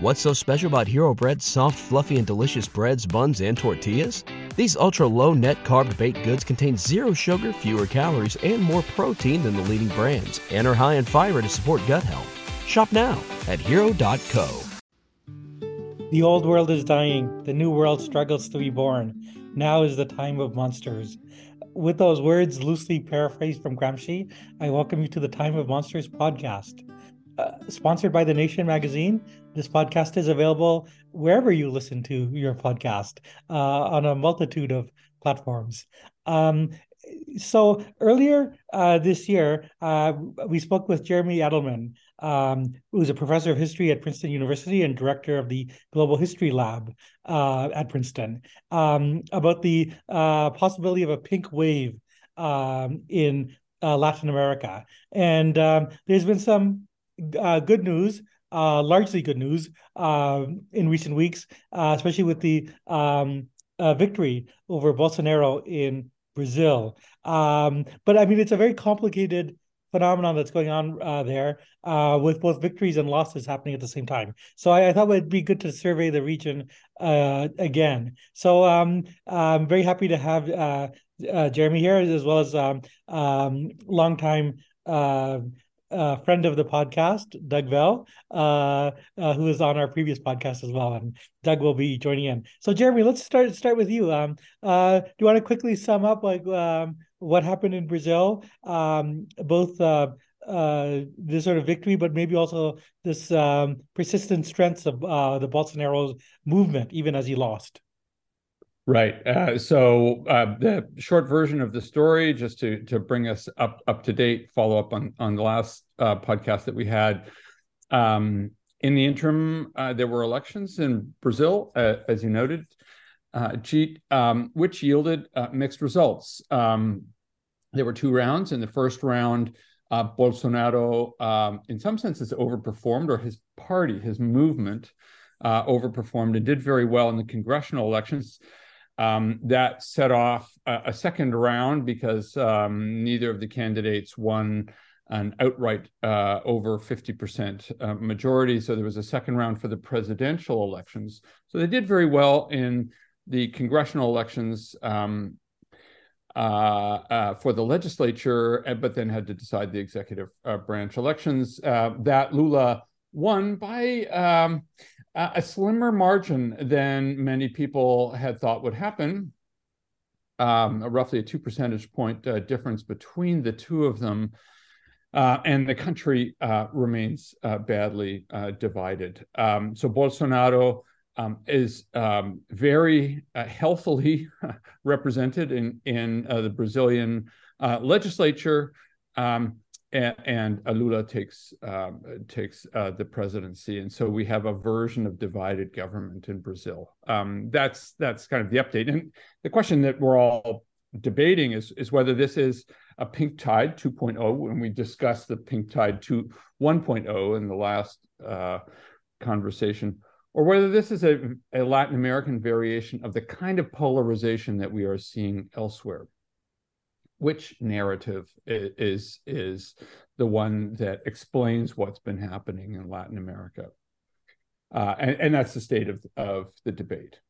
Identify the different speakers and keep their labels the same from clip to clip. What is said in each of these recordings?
Speaker 1: What's so special about Hero Bread's soft, fluffy, and delicious breads, buns, and tortillas? These ultra low net carb baked goods contain zero sugar, fewer calories, and more protein than the leading brands, and are high in fiber to support gut health. Shop now at hero.co.
Speaker 2: The old world is dying, the new world struggles to be born. Now is the time of monsters. With those words loosely paraphrased from Gramsci, I welcome you to the Time of Monsters podcast. Uh, sponsored by The Nation magazine, this podcast is available wherever you listen to your podcast uh, on a multitude of platforms. Um, so earlier uh, this year, uh, we spoke with Jeremy Adelman, um, who's a professor of history at Princeton University and director of the Global History Lab uh, at Princeton, um, about the uh, possibility of a pink wave um, in Latin America. And um, there's been some uh, good news. Uh, largely good news uh, in recent weeks, uh, especially with the um, uh, victory over Bolsonaro in Brazil. Um, but I mean, it's a very complicated phenomenon that's going on uh, there uh, with both victories and losses happening at the same time. So I, I thought it'd be good to survey the region uh, again. So um, I'm very happy to have uh, Jeremy here, as well as um, um, longtime uh, friend of the podcast, Doug Bell, uh, uh, on our previous podcast as well, and Doug will be joining in. So, Jeremy, let's start start with you. Um, uh, do you want to quickly sum up like um, what happened in Brazil, um, both uh, uh, this sort of victory, but maybe also this um, persistent strengths of the Bolsonaro movement, even as he lost?
Speaker 3: Right. Uh, so uh, the short version of the story, just to to bring us up up to date, follow up on on the last uh, podcast that we had. Um, in the interim, uh, there were elections in Brazil, uh, as you noted, uh, um, which yielded mixed results. Um, there were two rounds. In the first round, Bolsonaro, um, in some senses, overperformed, or his party, his movement, overperformed and did very well in the congressional elections. Um, that set off a, a, second round because um, neither of the candidates won an outright uh, over 50% uh, majority. So there was a second round for the presidential elections. So they did very well in the congressional elections um, uh, uh for the legislature, eh, but then had to decide the executive uh, branch elections. Uh, that Lula won by um, a slimmer margin than many people had thought would happen. Um, roughly a two percentage point uh, difference between the two of them. Uh, and the country uh, remains uh, badly uh, divided. Um, so Bolsonaro um, is um, very healthily represented in in the Brazilian legislature. Um, and, and Lula takes um, takes uh, the presidency, and so we have a version of divided government in Brazil. Um, that's that's kind of the update, and the question that we're all debating is is whether this is a pink tide 2.0 when we discussed the pink tide 2 1.0 in the last uh, conversation, or whether this is a, a Latin American variation of the kind of polarization that we are seeing elsewhere which narrative is is the one that explains what's been happening in Latin America, uh, and, and, that's the state of of the debate.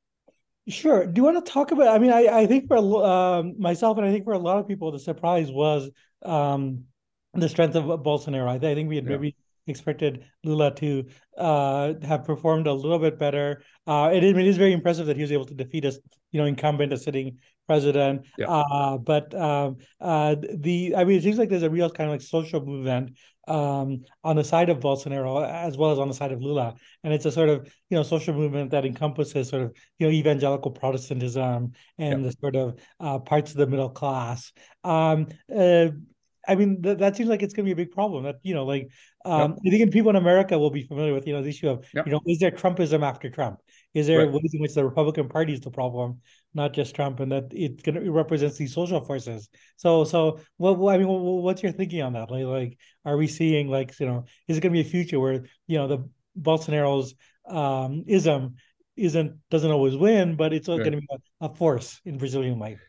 Speaker 2: Sure. Do you want to talk about? I mean, I, I think for um, myself, and I think for a lot of people, the surprise was um, the strength of Bolsonaro. I, I think we had yeah. maybe expected Lula to uh, have performed a little bit better. Uh, it, it is very impressive that he was able to defeat us, you know, incumbent, a sitting president. Yeah. Uh, but um, uh, the I mean, it seems like there's a real kind of like social movement um, on the side of Bolsonaro as well as on the side of Lula, and it's a sort of you know social movement that encompasses sort of you know evangelical Protestantism and yeah. the sort of uh, parts of the middle class. Um, uh, I mean, th- that seems like it's going to be a big problem. That you know, like um, yep. I think people in America will be familiar with you know the issue of yep. you know is there Trumpism after Trump? Is there right. ways in which the Republican Party is the problem, not just Trump, and that it, gonna, it represents these social forces? So, so what? I mean, what's your thinking on that? Like, like, are we seeing like you know, is it going to be a future where you know the Bolsonaro's um, ism isn't doesn't always win, but it's right. going to be a, a force in Brazilian life?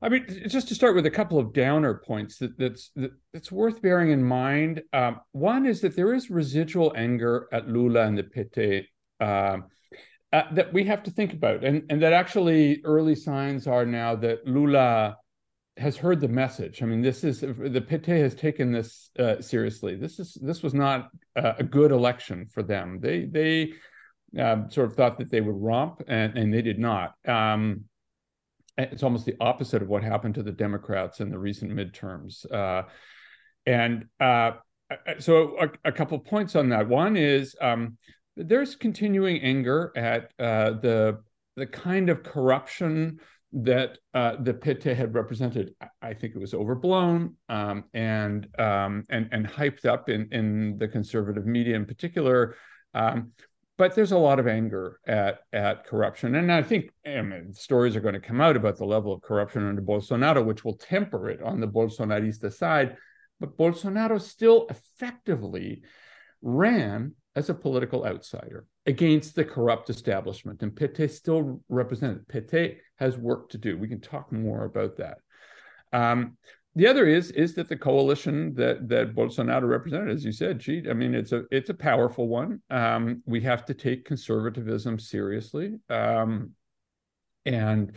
Speaker 3: I mean, just to start with a couple of downer points that, that's that, that's worth bearing in mind. Um, one is that there is residual anger at Lula and the PT uh, uh, that we have to think about, and and that actually early signs are now that Lula has heard the message. I mean, this is the PT has taken this uh, seriously. This is this was not a good election for them. They they uh, sort of thought that they would romp, and and they did not. Um, it's almost the opposite of what happened to the Democrats in the recent midterms. Uh, and uh, so, a, a, couple points on that. One is um, there's continuing anger at uh, the the kind of corruption that uh, the PT had represented, I think it was overblown um, and um, and and hyped up in in the conservative media in particular. Um, but there's a lot of anger at at corruption, and I think I mean, stories are going to come out about the level of corruption under Bolsonaro, which will temper it on the Bolsonarista side. But Bolsonaro still effectively ran as a political outsider against the corrupt establishment. And PT still represented. PT has work to do. We can talk more about that. Um, the other is is that the coalition that that Bolsonaro represented, as you said, gee, I mean, it's a it's a powerful one. Um, we have to take conservatism seriously, um, and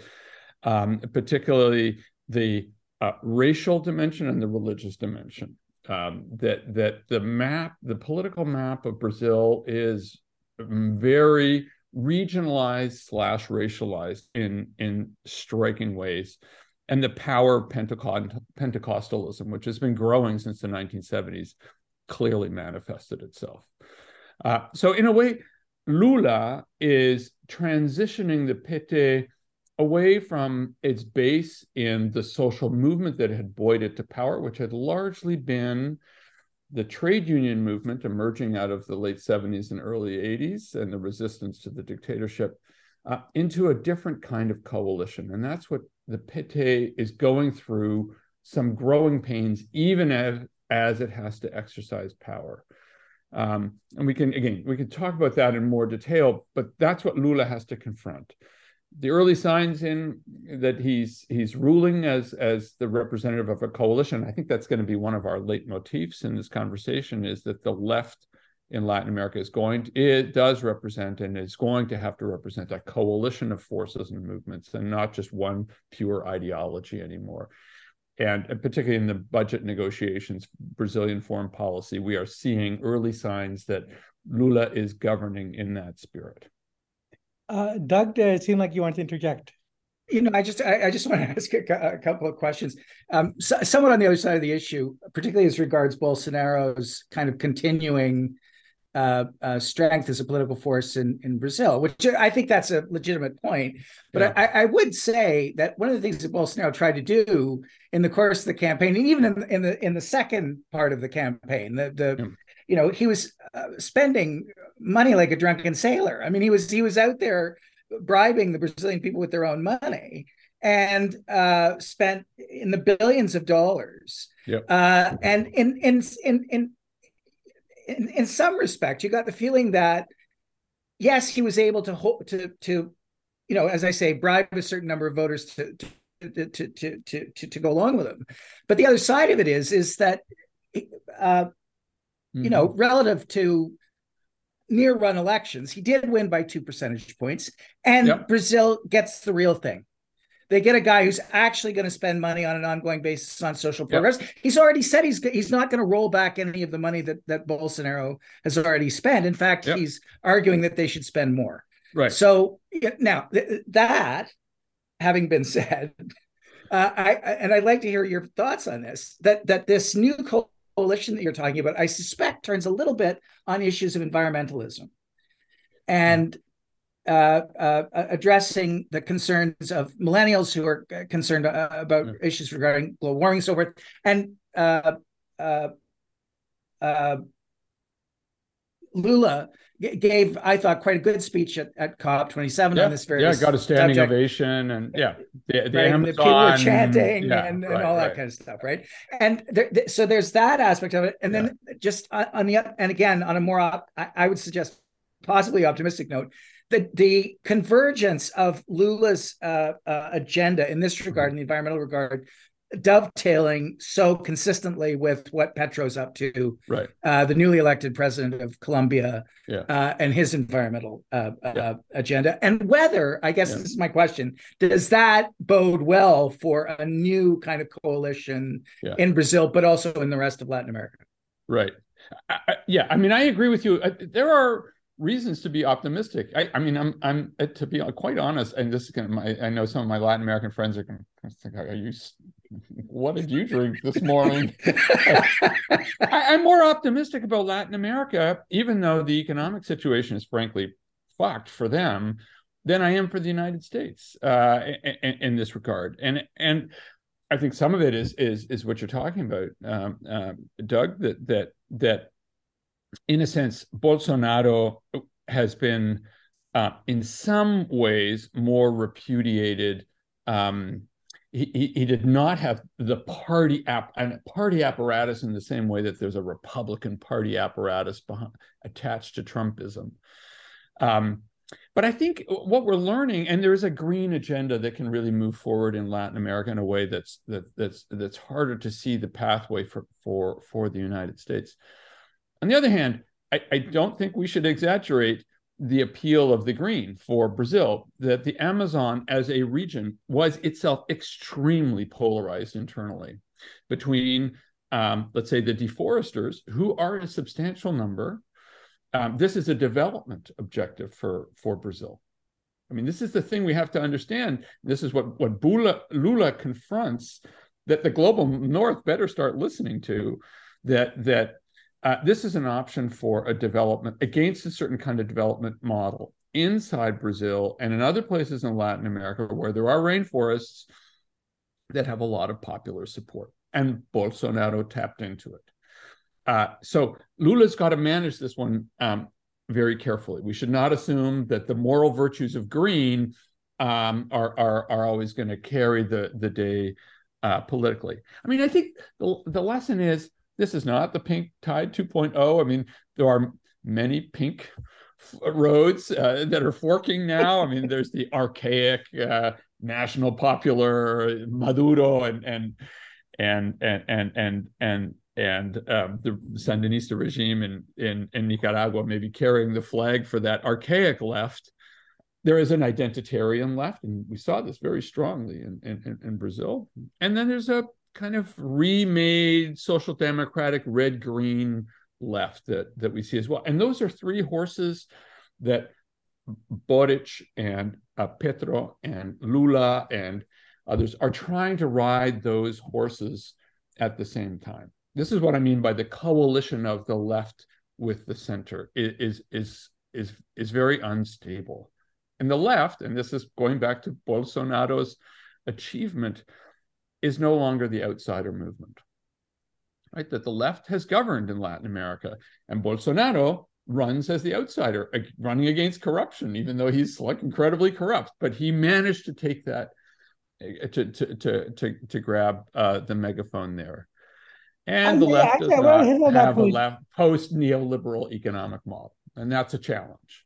Speaker 3: um, particularly the uh, racial dimension and the religious dimension um, that that the map, the political map of Brazil is very regionalized slash racialized in in striking ways, and the power of Pentecost, Pentecostalism, which has been growing since the 1970s, clearly manifested itself. Uh, so in a way, Lula is transitioning the PT away from its base in the social movement that had buoyed it to power, which had largely been the trade union movement emerging out of the late 70s and early 80s and the resistance to the dictatorship, uh, into a different kind of coalition. And that's what the PT is going through some growing pains, even as, as it has to exercise power. Um, and we can, again, we can talk about that in more detail, but that's what Lula has to confront the early signs in that he's he's ruling as as the representative of a coalition. I think that's going to be one of our leitmotifs in this conversation is that the left in Latin America is going to, it does represent and is going to have to represent a coalition of forces and movements and not just one pure ideology anymore. And particularly in the budget negotiations, Brazilian foreign policy, we are seeing early signs that Lula is governing in that spirit.
Speaker 2: Uh, Doug, it seemed like you wanted to interject.
Speaker 4: You know, I just I, I just want to ask a, a couple of questions. Um, so, somewhat on the other side of the issue, particularly as regards Bolsonaro's kind of continuing uh, uh, strength as a political force in, in Brazil, which I think that's a legitimate point. But yeah. I, I, would say that one of the things that Bolsonaro tried to do in the course of the campaign, and even in, in the in the second part of the campaign, the the yeah. You know he was uh, spending money like a drunken sailor. I mean, he was he was out there bribing the Brazilian people with their own money and uh, spent in the billions of dollars.
Speaker 3: Yep.
Speaker 4: Uh, and in in in in in, in some respect, you got the feeling that yes, he was able to hope to to you know, as I say, bribe a certain number of voters to to to to to, to, to go along with him. But the other side of it is is that uh, mm-hmm. you know, relative to near run elections, he did win by two percentage points, and yep. Brazil gets the real thing. They get a guy who's actually going to spend money on an ongoing basis on social programs. Yep. He's already said he's he's not going to roll back any of the money that that Bolsonaro has already spent. In fact, yep. he's arguing that they should spend more.
Speaker 3: Right.
Speaker 4: So now th- that having been said, uh, I, I and I'd like to hear your thoughts on this. That that this new coalition that you're talking about, I suspect, turns a little bit on issues of environmentalism, and uh, uh, addressing the concerns of millennials who are concerned uh, about yeah. issues regarding global warming and so forth, and uh, uh, gave, I thought, quite a good speech at, at COP 27
Speaker 3: yeah.
Speaker 4: on this very
Speaker 3: yeah, got a standing subject. ovation, and yeah,
Speaker 4: the, the, right. Amazon, people were chanting yeah, and, and right, all that right. kind of stuff, right? And there, so there's that aspect of it, and then just on the and again on a more, op, I, I would suggest possibly optimistic note, the the convergence of Lula's uh, uh, agenda in this regard, in the environmental regard, dovetailing so consistently with what Petro's up to,
Speaker 3: right?
Speaker 4: Uh, the newly elected president of Colombia,
Speaker 3: yeah.
Speaker 4: uh, and his environmental uh, uh yeah. agenda, and whether I guess yeah. this is my question: Does that bode well for a new kind of coalition in Brazil, but also in the rest of Latin America?
Speaker 3: Right. I, I, yeah, I mean, I agree with you. there are reasons to be optimistic. I, I mean, I'm I'm uh, to be quite honest, and this is gonna, my, I know some of my Latin American friends are going to think, "Are you? What did you drink this morning?" I, I'm more optimistic about Latin America, even though the economic situation is frankly fucked for them, than I am for the United States uh, in, in, this regard. And and I think some of it is is is what you're talking about, um, uh, Doug. That that that in a sense, Bolsonaro has been, uh, in some ways, more repudiated. Um, he, he, did not have the party app and party apparatus in the same way that there's a Republican Party apparatus behind, attached to Trumpism. Um, but I think what we're learning, and there is a green agenda that can really move forward in Latin America in a way that's that that's that's harder to see the pathway for for for the United States. On the other hand, I, I don't think we should exaggerate the appeal of the green for Brazil, that the Amazon as a region was itself extremely polarized internally between, um, let's say, the deforesters, who are a substantial number. Um, this is a development objective for, for Brazil. I mean, this is the thing we have to understand. This is what, what Bula, Lula confronts that the global north better start listening to that that uh, this is an option for a development against a certain kind of development model inside Brazil and in other places in Latin America where there are rainforests that have a lot of popular support. And Bolsonaro tapped into it. Uh, so Lula's got to manage this one um, very carefully. We should not assume that the moral virtues of green um, are, are, are always going to carry the, the day uh, politically. I mean, I think the, the lesson is this is not the pink tide 2.0. I mean, there are many pink roads uh, that are forking now. I mean, there's the archaic uh, national popular Maduro and and and and and and and, and um, the Sandinista regime in, in in Nicaragua maybe carrying the flag for that archaic left. There is an identitarian left, and we saw this very strongly in, in, in Brazil. And then there's a kind of remade social democratic red green left that that we see as well and those are three horses that Boric and uh, Petro and Lula and others are trying to ride those horses at the same time. This is what I mean by the coalition of the left with the center is is is is very unstable. And the left, and this is going back to Bolsonaro's achievement, is no longer the outsider movement. Right? That the left has governed in Latin America, and Bolsonaro runs as the outsider, running against corruption, even though he's like incredibly corrupt. But he managed to take that eh, to to to to, to grab uh, the megaphone there. And the left does not have a left post neoliberal economic model, and that's a challenge.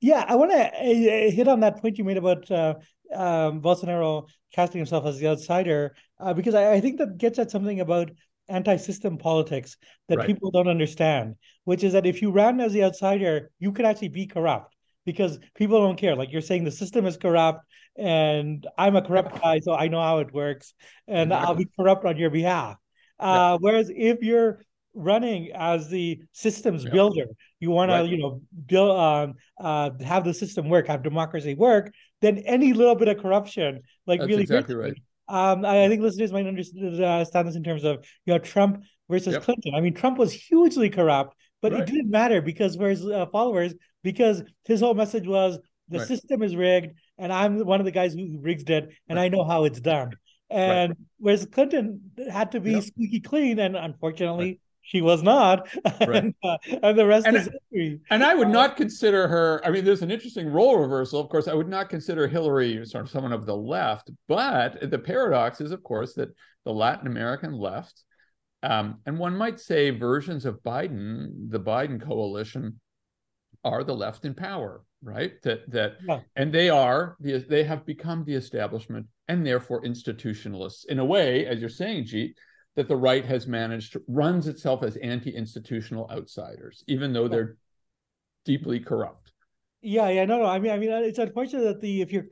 Speaker 2: Yeah, I want to uh, hit on that point you made about uh, um, Bolsonaro casting himself as the outsider, uh, because I, I, think that gets at something about anti-system politics that right. people don't understand, which is that if you ran as the outsider, you could actually be corrupt because people don't care. Like you're saying, the system is corrupt, and I'm a corrupt guy, so I know how it works, and I'll be corrupt on your behalf. Uh, whereas if you're running as the systems builder you want right. to you know build um, uh, have the system work have democracy work then any little bit of corruption like
Speaker 3: That's
Speaker 2: really
Speaker 3: exactly right
Speaker 2: um, I, I, think listeners might understand this in terms of you know Trump versus yep. Clinton. I mean, Trump was hugely corrupt, but right. it didn't matter because for his uh, followers, because his whole message was the right. system is rigged, and I'm one of the guys who rigs it, and. I know how it's done. And whereas Clinton had to be yep. squeaky clean, and unfortunately, she was not right. and, uh, and, the rest
Speaker 3: and,
Speaker 2: is history
Speaker 3: and i would not consider her i mean there's an interesting role reversal of course i would not consider hillary sort of someone of the left but the paradox is of course that the latin american left um, and one might say versions of biden the biden coalition are the left in power, right? That that
Speaker 2: Yeah.
Speaker 3: and they are the they have become the establishment and therefore institutionalists in a way, as you're saying, Jeet, that the right has managed runs itself as anti-institutional outsiders, even though they're deeply corrupt.
Speaker 2: Yeah, yeah, no, no. I mean, I mean, it's unfortunate that the if your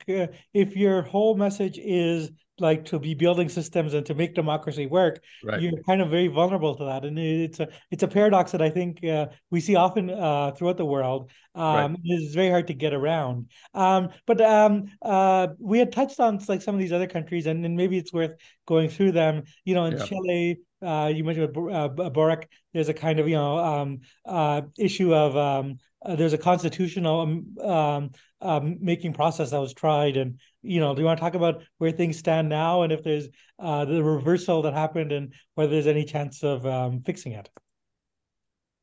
Speaker 2: if your whole message is like to be building systems and to make democracy work,
Speaker 3: Right.
Speaker 2: you're kind of very vulnerable to that, and it's a it's a paradox that I think uh, we see often uh, throughout the world. Um, It's very hard to get around. Um, but um, uh, we had touched on like some of these other countries, and, and maybe it's worth going through them. You know, in
Speaker 3: Yeah.
Speaker 2: Chile, uh, you mentioned uh, Boric, there's a kind of you know um, uh, issue of um, uh, there's a constitutional um, um, um, making process that was tried, and you know, do you want to talk about where things stand now, and if there's uh, the reversal that happened, and whether there's any chance of um, fixing it?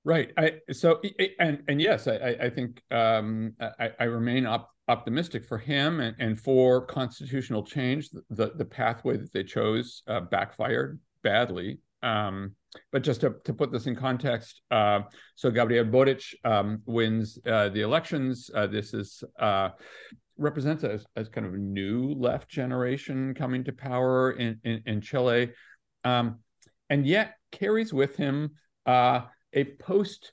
Speaker 3: Right. I so and and yes, I I think um, I, I remain op- optimistic for him and, and for constitutional change. The the pathway that they chose uh, backfired badly. Um, but just to, to put this in context, uh, so Gabriel Boric um, wins uh, the elections. Uh, this is uh, represents as, as kind of a new left generation coming to power in in, in Chile, um, and yet carries with him uh, a post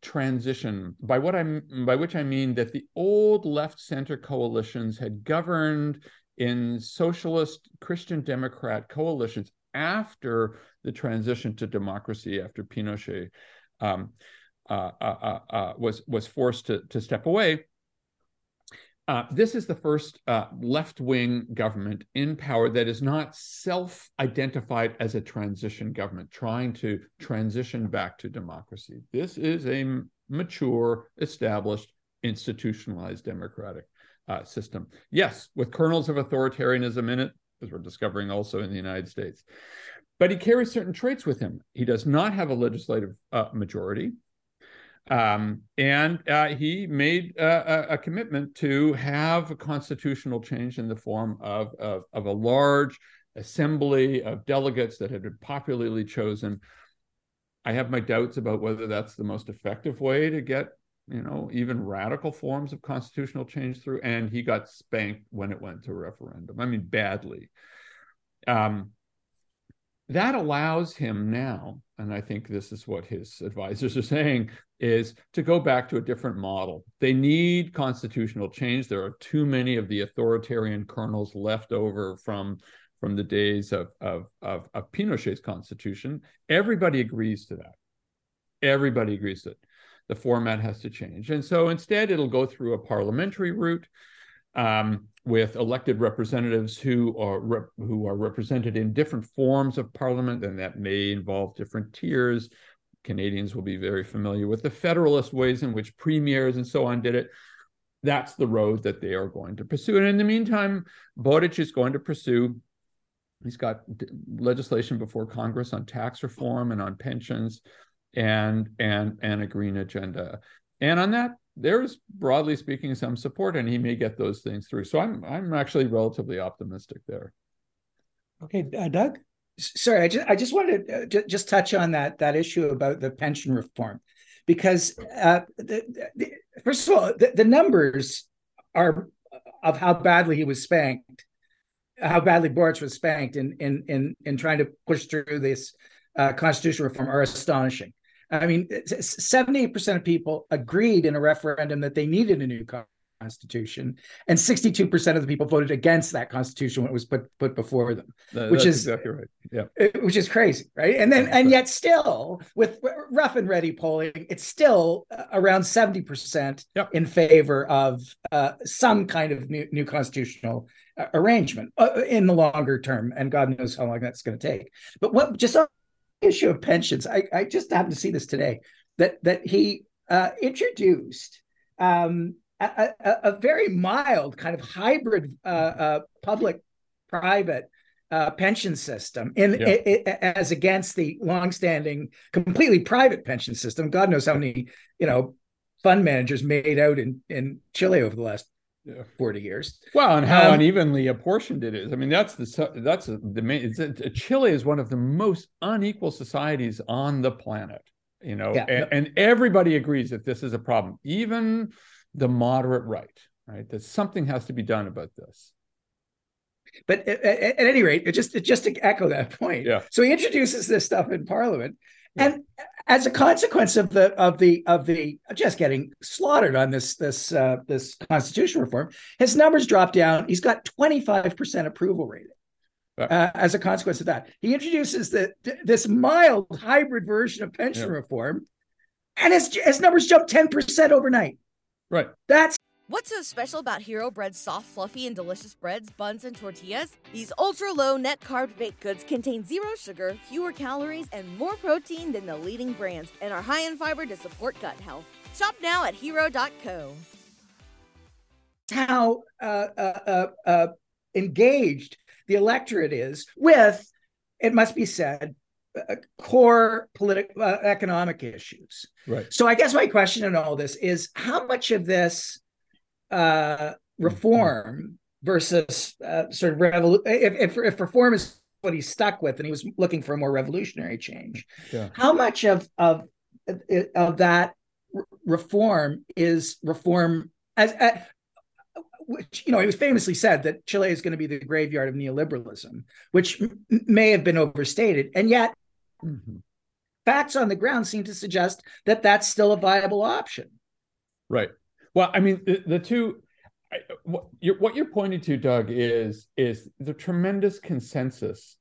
Speaker 3: transition by what I'm by which I mean that the old left center coalitions had governed in socialist Christian Democrat coalitions after the transition to democracy after Pinochet um, uh, uh, uh, was was forced to to step away. Uh, this is the first uh, left wing government in power that is not self identified as a transition government, trying to transition back to democracy. This is a mature, established, institutionalized democratic uh, system. Yes, with kernels of authoritarianism in it, as we're discovering also in the United States. But he carries certain traits with him. He does not have a legislative uh, majority. Um, and uh, he made a, a, commitment to have a constitutional change in the form of, of, of, a large assembly of delegates that had been popularly chosen. I have my doubts about whether that's the most effective way to get, you know, even radical forms of constitutional change through. And he got spanked when it went to referendum. I mean, badly. Um, that allows him now, and I think this is what his advisors are saying, is to go back to a different model. They need constitutional change. There are too many of the authoritarian kernels left over from, from the days of, of, of, of Pinochet's constitution. Everybody agrees to that. Everybody agrees that the format has to change. And so instead, it'll go through a parliamentary route. Um, with elected representatives who are rep- who are represented in different forms of parliament, and that may involve different tiers. Canadians will be very familiar with the federalist ways in which premiers and so on did it. That's the road that they are going to pursue. And in the meantime, Boric is going to pursue. He's got legislation before Congress on tax reform and on pensions, and and and a green agenda. And on that, there's broadly speaking some support and he may get those things through. So i'm i'm actually relatively optimistic there.
Speaker 2: Okay uh, doug?
Speaker 4: Sorry i just i just wanted to uh, just touch on that that issue about the pension reform. Because uh, the, the, first of all the, the, numbers are of how badly he was spanked how badly Boric was spanked in in in in trying to push through this uh, constitutional reform are astonishing I mean, 78% of people agreed in a referendum that they needed a new constitution, and 62% of the people voted against that constitution when it was put put before them, which is
Speaker 3: exactly right. Yeah,
Speaker 4: which is crazy, right? And then, and yet, still, with rough and ready polling, it's still uh, around 70%
Speaker 3: yep.
Speaker 4: in favor of uh, some kind of new, new constitutional uh, arrangement uh, in the longer term, and God knows how long that's going to take. But what just issue of pensions, I, I just happened to see this today that that he uh, introduced um, a, a, a, very mild kind of hybrid uh, uh, public-private uh, pension system in yeah. it, it, as against the longstanding completely private pension system. God knows how many you know fund managers made out in in Chile over the last yeah. 40 years.
Speaker 3: Well, and how um, unevenly apportioned it is. I mean, that's the that's the main. It's, Chile is one of the most unequal societies on the planet. you know, yeah. and, and everybody agrees that this is a problem, even the moderate right, right? That something has to be done about this.
Speaker 4: But at, at, any rate, it just it just to echo that point.
Speaker 3: Yeah.
Speaker 4: So he introduces this stuff in Parliament, yeah. and as a consequence of the of the of the just getting slaughtered on this this uh, this constitutional reform, his numbers drop down. He's got twenty five percent approval rating. Uh, as a consequence of that, he introduces the this mild hybrid version of pension yeah. reform, and his his numbers jump ten percent overnight.
Speaker 3: Right.
Speaker 4: That's
Speaker 5: What's so special about Hero Bread's soft, fluffy, and delicious breads, buns, and tortillas? These ultra low net carb baked goods contain zero sugar, fewer calories, and more protein than the leading brands, and are high in fiber to support gut health. Shop now at hero.co.
Speaker 4: How uh, uh, uh, uh, engaged the electorate is with, it must be said, uh, core political uh, economic issues.
Speaker 3: Right.
Speaker 4: So I guess my question in all this is how much of this uh, reform versus uh, sort of revolution. If, if, if reform is what he's stuck with, and he was looking for a more revolutionary change,
Speaker 3: yeah.
Speaker 4: how much of of of that reform is reform as, as which you know, he was famously said that Chile is going to be the graveyard of neoliberalism, which m- may have been overstated, and yet mm-hmm. facts on the ground seem to suggest that that's still a viable option.
Speaker 3: Right. Well, I mean, the, the two, what, you're, what you're pointing to, Doug, is is the tremendous consensus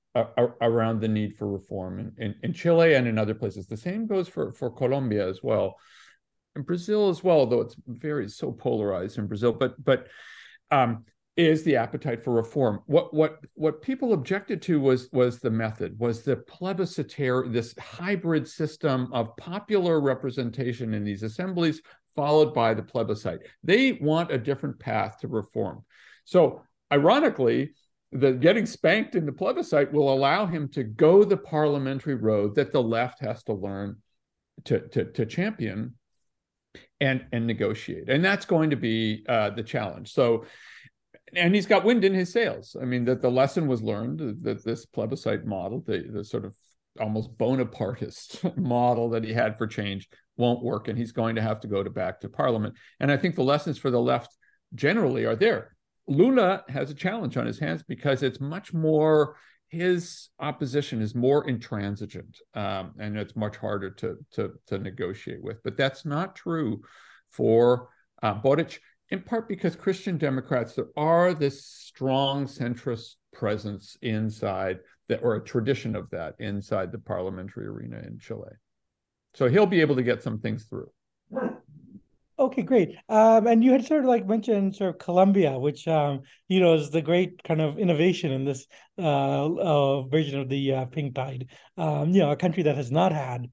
Speaker 3: around the need for reform in, in, in, Chile and in other places. The same goes for for Colombia as well, in Brazil as well, though it's very so polarized in Brazil. But but um, is the appetite for reform. What what what people objected to was was the method, was the plebiscitary, this hybrid system of popular representation in these assemblies followed by the plebiscite. They want a different path to reform. So, ironically, the getting spanked in the plebiscite will allow him to go the parliamentary road that the left has to learn to, to, to champion and and negotiate and that's going to be uh, the challenge so and he's got wind in his sails i mean that the lesson was learned that this plebiscite model the, the sort of almost bonapartist model that he had for change won't work and he's going to have to go to back to parliament. And i think the lessons for the left generally are there. Lula has a challenge on his hands because it's much more his opposition is more intransigent um, and it's much harder to, to, to negotiate with. But that's not true for uh, in part because Christian Democrats, there are this strong centrist presence inside that, or a tradition of that inside the parliamentary arena in Chile. So he'll be able to get some things through.
Speaker 2: Okay, great. Um, and you had sort of like mentioned sort of Colombia, which um, you know is the great kind of innovation in this uh, uh, version of the uh, pink tide. Um, you know, a country that has not had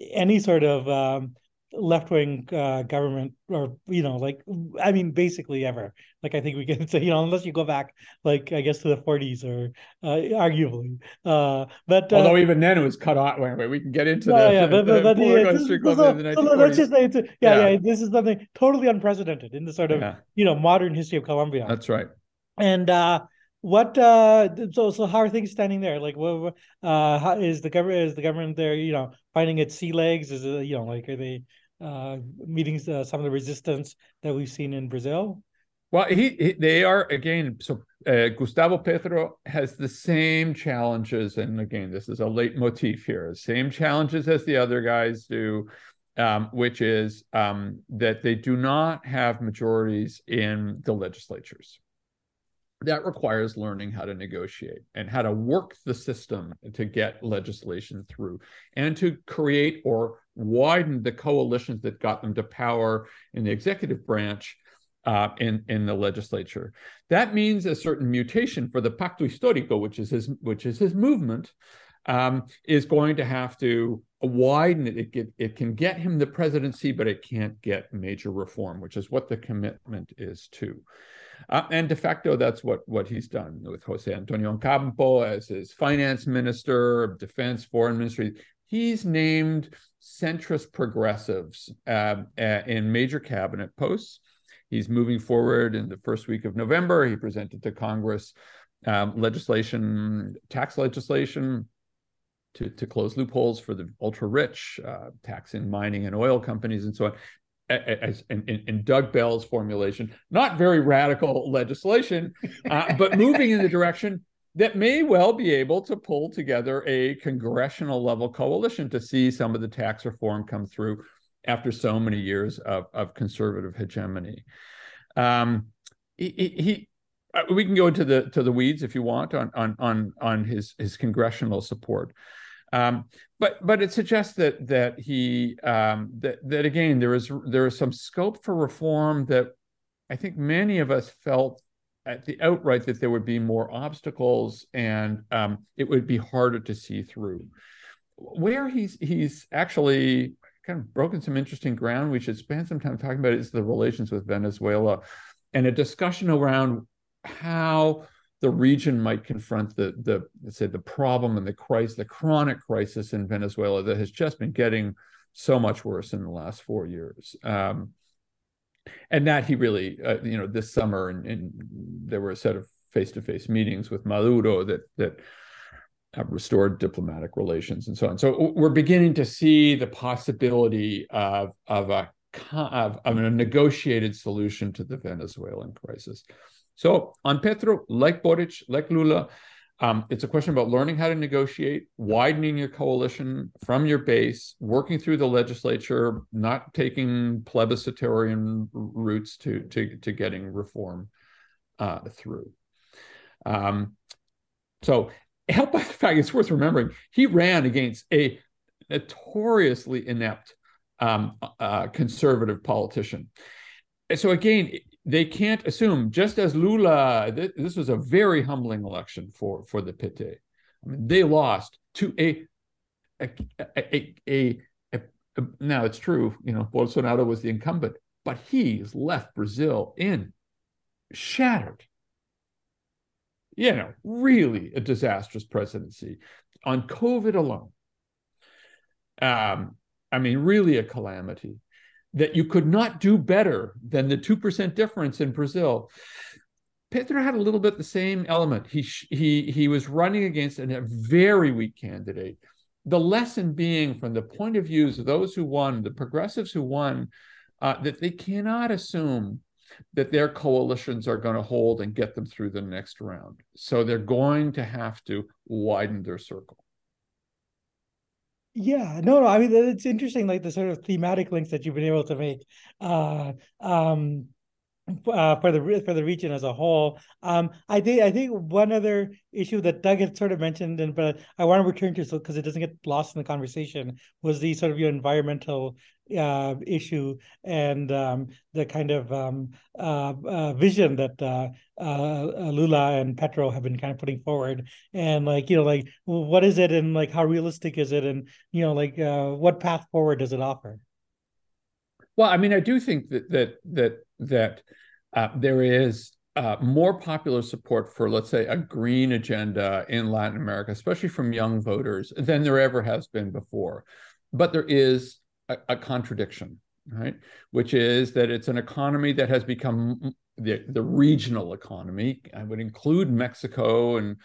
Speaker 2: any sort of um, left wing uh, government or you know like I mean basically ever. Like I think we can say you know unless you go back like I guess to the 40s or uh, arguably. Uh, but
Speaker 3: uh, although even then it was cut off. Wait, wait we can get into the,
Speaker 2: yeah but, but, but
Speaker 3: yeah,
Speaker 2: this, so, let's just say it's a, yeah, yeah, yeah this is something totally unprecedented in the sort of yeah. you know modern history of Colombia.
Speaker 3: That's right.
Speaker 2: And uh what uh so so how are things standing there like what uh how is the government is the government there you know finding its sea legs is it you know like are they uh, meeting uh, some of the resistance that we've seen in Brazil?
Speaker 3: Well, he, he they are again. So uh, Gustavo Petro has the same challenges, and again, this is a leitmotif here. Same challenges as the other guys do, um, which is um, that they do not have majorities in the legislatures that requires learning how to negotiate and how to work the system to get legislation through and to create or widen the coalitions that got them to power in the executive branch uh, in in the legislature. That means a certain mutation for the Pacto Histórico, which is his which is his movement, um, is going to have to widen it. It, it can get him the presidency, but it can't get major reform, which is what the commitment is to. Uh, and de facto, that's what, what he's done with Jose Antonio Ocampo as his finance minister, defense, foreign ministry. He's named centrist progressives uh, in major cabinet posts. He's moving forward in the first week of November. He presented to Congress um, legislation, tax legislation to, to close loopholes for the ultra rich, uh, taxing mining and oil companies, and so on. As in, in, Doug Bell's formulation, not very radical legislation, uh, but moving in the direction that may well be able to pull together a congressional level coalition to see some of the tax reform come through after so many years of, of conservative hegemony. Um, he, he, uh, we can go into the to the weeds if you want on on on on his his congressional support. Um, but but it suggests that that he um, that that again there is there is some scope for reform that I think many of us felt at the outright that there would be more obstacles and um, it would be harder to see through. Where he's he's actually kind of broken some interesting ground. We should spend some time talking about is the relations with Venezuela and a discussion around how the region might confront the the let's say the problem and the crisis, the chronic crisis in Venezuela that has just been getting so much worse in the last four years. Um, and that he really, uh, you know, this summer, and, and, there were a set of face-to-face meetings with Maduro that that have restored diplomatic relations and so on. So we're beginning to see the possibility of of a of, of a negotiated solution to the Venezuelan crisis. So on Petro, like Boric, like Lula, um, it's a question about learning how to negotiate, widening your coalition from your base, working through the legislature, not taking plebiscitarian routes to to, to getting reform uh, through. Um, so, help by the fact it's worth remembering he ran against a notoriously inept um, uh, conservative politician. So again, they can't assume just as Lula. Th- this was a very humbling election for for the PT. I mean, they lost to a a a, a, a, a now it's true. You know, Bolsonaro was the incumbent, but he's left Brazil in shattered. You know, really a disastrous presidency on COVID alone. Um, I mean, really a calamity that you could not do better than the 2% difference in Brazil. Petro had a little bit the same element. He he he was running against a very weak candidate. The lesson being, from the point of views of those who won, the progressives who won, uh, that they cannot assume that their coalitions are going to hold and get them through the next round. So they're going to have to widen their circle.
Speaker 2: Yeah, no, no. I mean, it's interesting, like the sort of thematic links that you've been able to make. Uh, um, uh, for the for the region as a whole. Um, I think I think one other issue that Doug had sort of mentioned, and but I want to return to so because it doesn't get lost in the conversation, was the sort of your environmental uh, issue and um, the kind of um, uh, uh, vision that uh, uh, Lula and Petro have been kind of putting forward, and like you know, like what is it, and like how realistic is it, and you know, like what path forward does it offer?
Speaker 3: Well, I mean, I do think that that that that uh, there is uh, more popular support for, let's say, a green agenda in Latin America, especially from young voters, than there ever has been before. But there is a, a contradiction, right? Which is that it's an economy that has become the, the regional economy. I would include Mexico and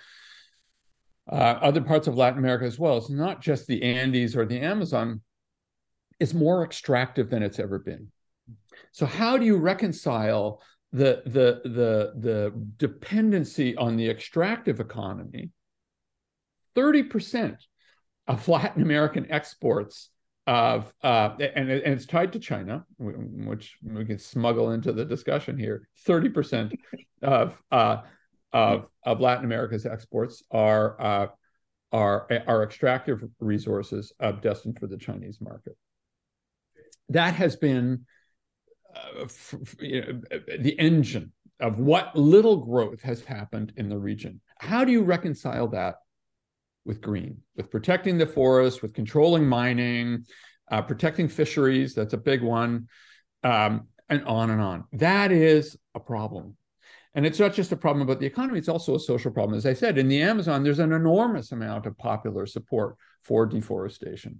Speaker 3: uh, other parts of Latin America as well. It's not just the Andes or the Amazon is more extractive than it's ever been. So how do you reconcile the the the the dependency on the extractive economy? 30% of Latin American exports of uh, and, and it's tied to China, which we can smuggle into the discussion here. 30% of uh, of of Latin America's exports are uh, are are extractive resources destined for the Chinese market that has been uh, f- you know, the engine of what little growth has happened in the region. How do you reconcile that with green, with protecting the forest, with controlling mining, uh, protecting fisheries? That's a big one, um, and on and on. That is a problem. And it's not just a problem about the economy, it's also a social problem. As I said, in the Amazon, there's an enormous amount of popular support for deforestation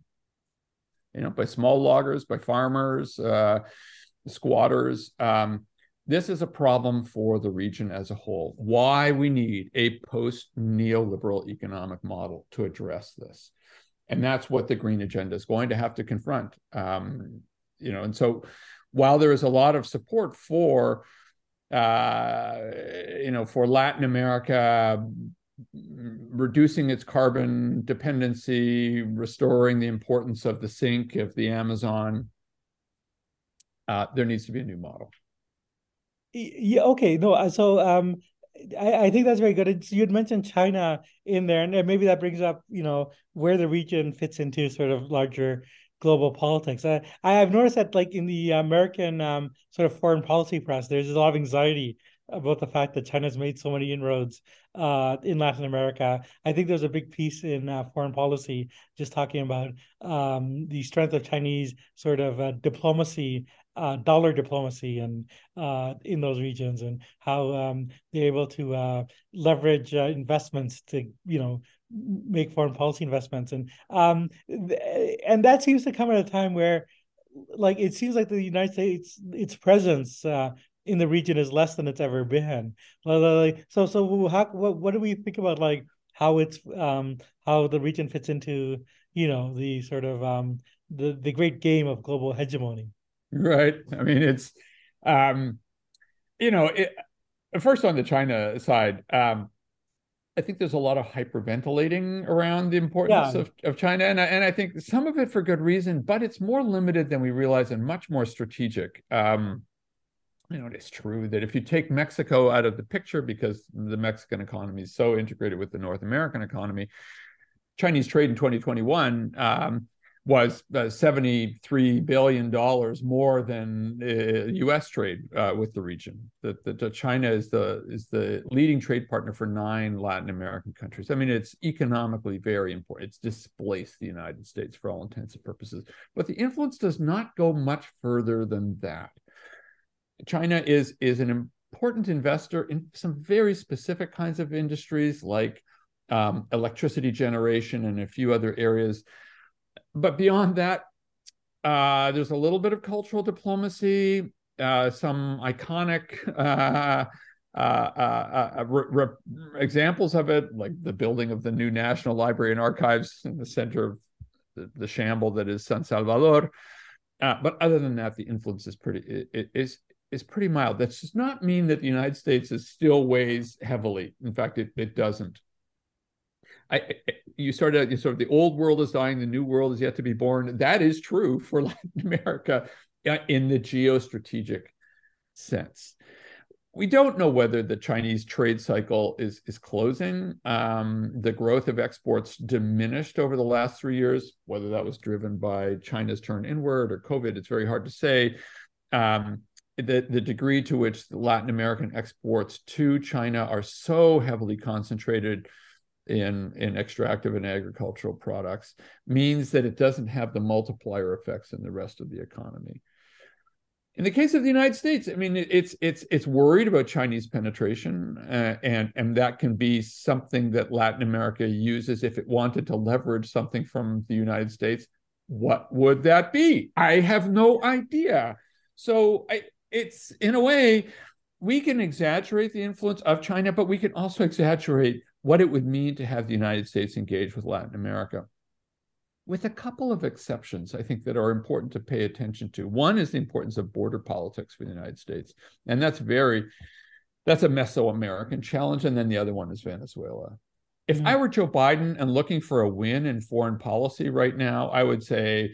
Speaker 3: you know, by small loggers, by farmers, uh, squatters. Um, this is a problem for the region as a whole. Why we need a post neoliberal economic model to address this. and that's what the green agenda is going to have to confront. Um, you know, and so while there is a lot of support for uh, you know for Latin America reducing its carbon dependency, restoring the importance of the sink of the Amazon, uh, there needs to be a new model.
Speaker 2: Yeah. Okay. No. Uh, so um, I, I think that's very good. It's, you had mentioned China in there, and maybe that brings up you know where the region fits into sort of larger global politics. I I've noticed that like in the American um, sort of foreign policy press, there's a lot of anxiety about the fact that China's made so many inroads uh, in Latin America. I think there's a big piece in uh, foreign policy just talking about um, the strength of Chinese sort of uh, diplomacy, uh, dollar diplomacy, and uh, in those regions, and how um, they're able to uh, leverage investments to you know make foreign policy investments, and um, and that seems to come at a time where like it seems like the United States, its presence uh, in the region is less than it's ever been. So so how what what do we think about like how it's um how the region fits into you know the sort of um the the great game of global hegemony?
Speaker 3: Right. I mean it's um you know it, first on the China side um I think there's a lot of hyperventilating around the importance yeah. of, of China. And I, and I think some of it for good reason, but it's more limited than we realize and much more strategic. Um, you know, it's true that if you take Mexico out of the picture because the Mexican economy is so integrated with the North American economy, Chinese trade in 2021 um, was uh, 73 billion dollars more than uh, U.S. trade uh, with the region. That the, the, China is the is the leading trade partner for nine Latin American countries. I mean, it's economically very important. It's displaced the United States for all intents and purposes, but the influence does not go much further than that. China is is an important investor in some very specific kinds of industries like um, electricity generation and a few other areas. But beyond that, uh, there's a little bit of cultural diplomacy, uh, some iconic uh, uh, uh, uh re- re- examples of it, like the building of the new National Library and Archives in the center of the, the shamble that is San Salvador. but other than that, the influence is pretty is is pretty mild. That does not mean that the United States is still weighs heavily. In fact, it, it doesn't. I, you started you sort of the old world is dying, the new world is yet to be born. That is true for Latin America uh, in the geostrategic sense. We don't know whether the Chinese trade cycle is is closing. Um, the growth of exports diminished over the last three years. Whether that was driven by China's turn inward or COVID, it's very hard to say. Um, the, the degree to which Latin American exports to China are so heavily concentrated in, in extractive and agricultural products means that it doesn't have the multiplier effects in the rest of the economy. In the case of the United States, I mean, it's it's it's worried about Chinese penetration, uh, and and that can be something that Latin America uses if it wanted to leverage something from the United States. What would that be? I have no idea. So I, it's in a way we can exaggerate the influence of China, but we can also exaggerate what it would mean to have the United States engage with Latin America. With a couple of exceptions, I think that are important to pay attention to. One is the importance of border politics for the United States, and that's very that's a Mesoamerican challenge. And then the other one is Venezuela. If mm. I were Joe Biden and looking for a win in foreign policy right now, I would say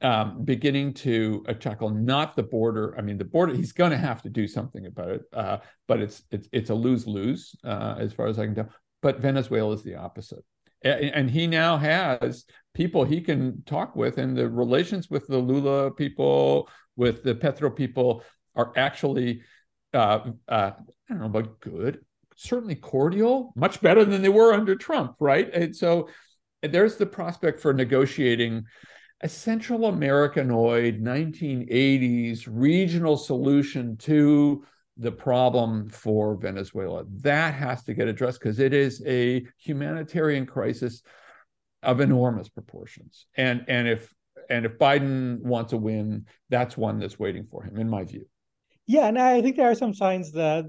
Speaker 3: um, beginning to uh, tackle not the border. I mean, the border. He's going to have to do something about it, uh, but it's it's it's a lose lose uh, as far as I can tell. But Venezuela is the opposite, and, he now has people he can talk with, and the relations with the Lula people, with the Petro people, are actually uh, uh, I don't know about good, certainly cordial, much better than they were under Trump, right? And so there's the prospect for negotiating a Central Americanoid 1980s regional solution to the problem for Venezuela. That has to get addressed because it is a humanitarian crisis of enormous proportions. And and if and if Biden wants a win, that's one that's waiting for him, in my view.
Speaker 2: Yeah, and I think there are some signs that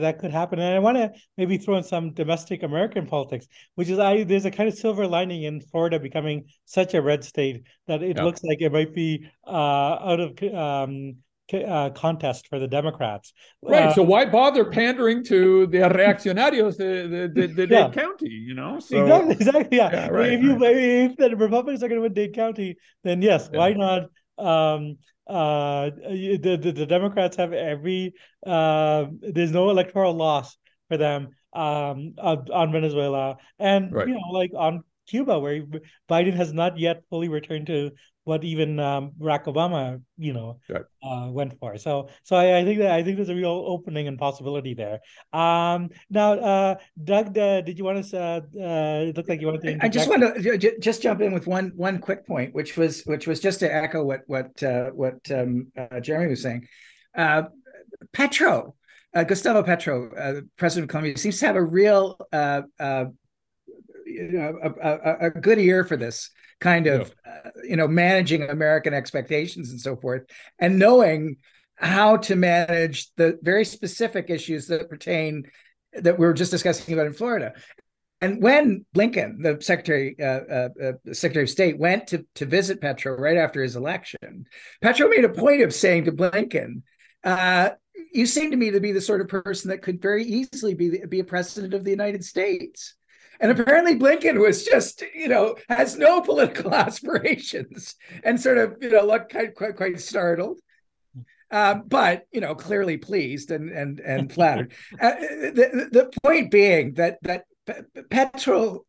Speaker 2: that could happen, and I want to maybe throw in some domestic American politics, which is I there's a kind of silver lining in Florida becoming such a red state that it yeah. looks like it might be uh, out of um, uh, contest for the Democrats.
Speaker 3: Right. Uh, so why bother pandering to the reaccionarios, the the, the, the yeah. Dade County? You know. So,
Speaker 2: exactly. Exactly. Yeah. yeah right, if you right. if the Republicans are going to win Dade County, then yes, yeah. why not? Um, uh, the, the, the Democrats have every uh, there's no electoral loss for them um on Venezuela and right. you know like on Cuba where Biden has not yet fully returned to what even um, Barack Obama, you know, right. uh, went for. So, so I, I, think that I think there's a real opening and possibility there. Um, now, uh, Doug, uh, did you want to? Uh, uh, it looked like you wanted to.
Speaker 4: I just want to just jump in with one one quick point, which was which was just to echo what what uh, what um, Jeremy was saying. Petro, Gustavo Petro, president of Colombia, seems to have a real you know, a, a, a, good ear for this kind of, yeah. uh, you know, managing American expectations and so forth, and knowing how to manage the very specific issues that pertain that we were just discussing about in Florida. And when Blinken, the Secretary uh, uh, uh, Secretary of State, went to to visit Petro right after his election, Petro made a point of saying to Blinken, uh, "You seem to me to be the sort of person that could very easily be the, be a president of the United States." And apparently Blinken was just, you know, has no political aspirations and sort of, you know, looked quite quite, quite startled. Uh, but you know, clearly pleased and and and flattered. Uh, the, the point being that that Petro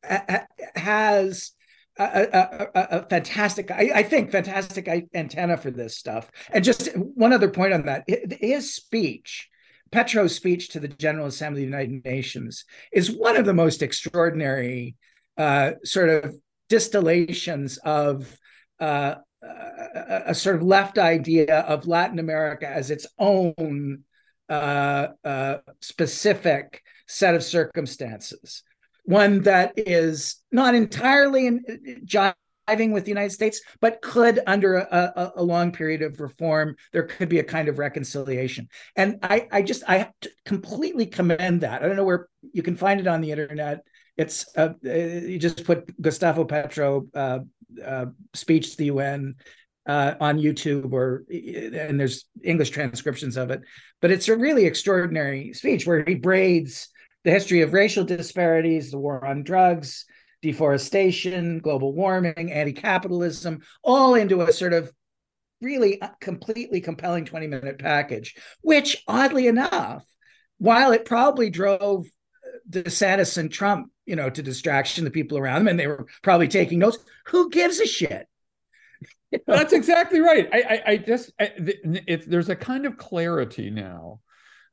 Speaker 4: has a, a, a, fantastic, I, I, think, fantastic antenna for this stuff. And just one other point on that: his speech Petro's speech to the General Assembly of the United Nations is one of the most extraordinary uh, sort of distillations of uh, a, a, sort of left idea of Latin America as its own uh, uh specific set of circumstances. One that is not entirely in, with the United States, but could, under a, a, long period of reform, there could be a kind of reconciliation. And I, I just, I completely commend that. I don't know where you can find it on the internet. It's uh, uh you just put Gustavo Petro uh, uh, speech to the UN uh, on YouTube, or and there's English transcriptions of it. But it's a really extraordinary speech where he braids the history of racial disparities, the war on drugs, deforestation, global warming, anti capitalism, all into a sort of really uh, completely compelling 20 minute package, which oddly enough, while it probably drove uh, DeSantis and Trump, you know, to distraction, the people around them, and they were probably taking notes. Who gives a shit?
Speaker 3: That's exactly right. I, I, I just, I, there's a kind of clarity now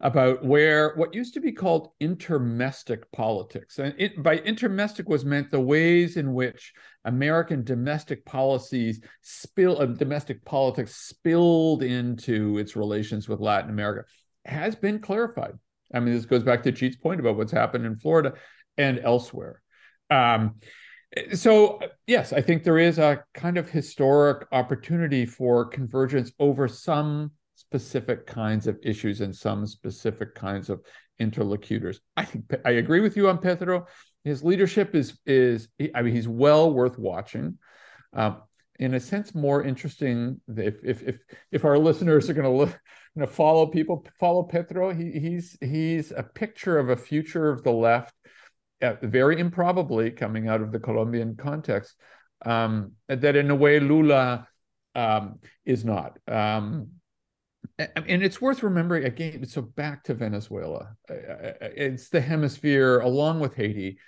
Speaker 3: about where what used to be called intermestic politics, and it, by intermestic was meant the ways in which American domestic policies spill, uh, domestic politics spilled into its relations with Latin America, has been clarified. I mean, this goes back to Jeet's point about what's happened in Florida and elsewhere. Um, so yes, I think there is a kind of historic opportunity for convergence over some specific kinds of issues and some specific kinds of interlocutors. I think I agree with you on Petro. His leadership is is I mean he's well worth watching. Um, in a sense, more interesting if if if if our listeners are going to look going to follow people follow Petro. He, he's he's a picture of a future of the left, uh, very improbably coming out of the Colombian context. Um, that in a way Lula um, is not. Um, and it's worth remembering again. So back to Venezuela, it's the hemisphere along with Haiti.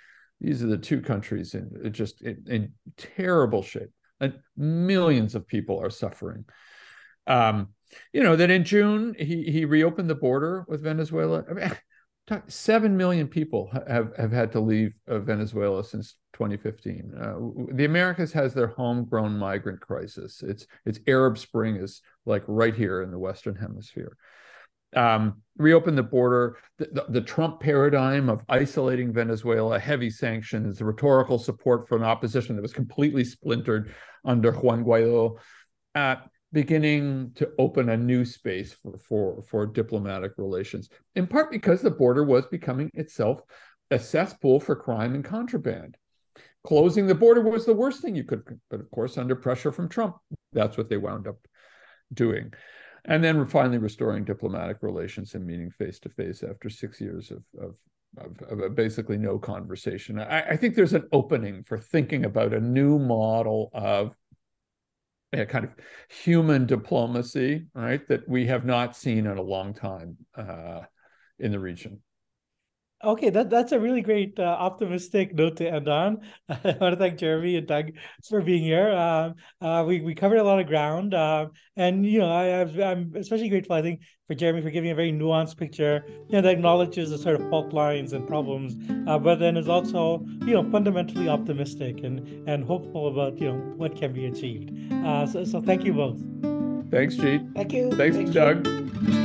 Speaker 3: These are the two countries in just in, in terrible shape, and millions of people are suffering. Um, you know that in June he he reopened the border with Venezuela. I mean, seven million people have have had to leave uh, Venezuela since 2015. Uh, the Americas has their homegrown migrant crisis. It's it's Arab Spring is like right here in the Western Hemisphere. Um, reopen the border. The, the, the, Trump paradigm of isolating Venezuela, heavy sanctions, rhetorical support for an opposition that was completely splintered under Juan Guaido. Uh, beginning to open a new space for, for, for diplomatic relations, in part because the border was becoming itself a cesspool for crime and contraband. Closing the border was the worst thing you could, but of course, under pressure from Trump, that's what they wound up doing. And then finally restoring diplomatic relations and meeting face to face after six years of, of of, of, basically no conversation. I, I, think there's an opening for thinking about a new model of a kind of human diplomacy, right, that we have not seen in a long time uh, in the region.
Speaker 2: Okay, that that's a really great uh, optimistic note to end on. I want to thank Jeremy and Doug for being here. Um, uh, we we covered a lot of ground, uh, and you know I am especially grateful I think for Jeremy for giving a very nuanced picture, you know, that acknowledges the sort of fault lines and problems, uh, but then is also you know fundamentally optimistic and and hopeful about you know what can be achieved. Uh, so so thank you both.
Speaker 3: Thanks, Jeet.
Speaker 4: Thank you.
Speaker 3: Thanks,
Speaker 4: Thank
Speaker 3: Doug.
Speaker 4: You.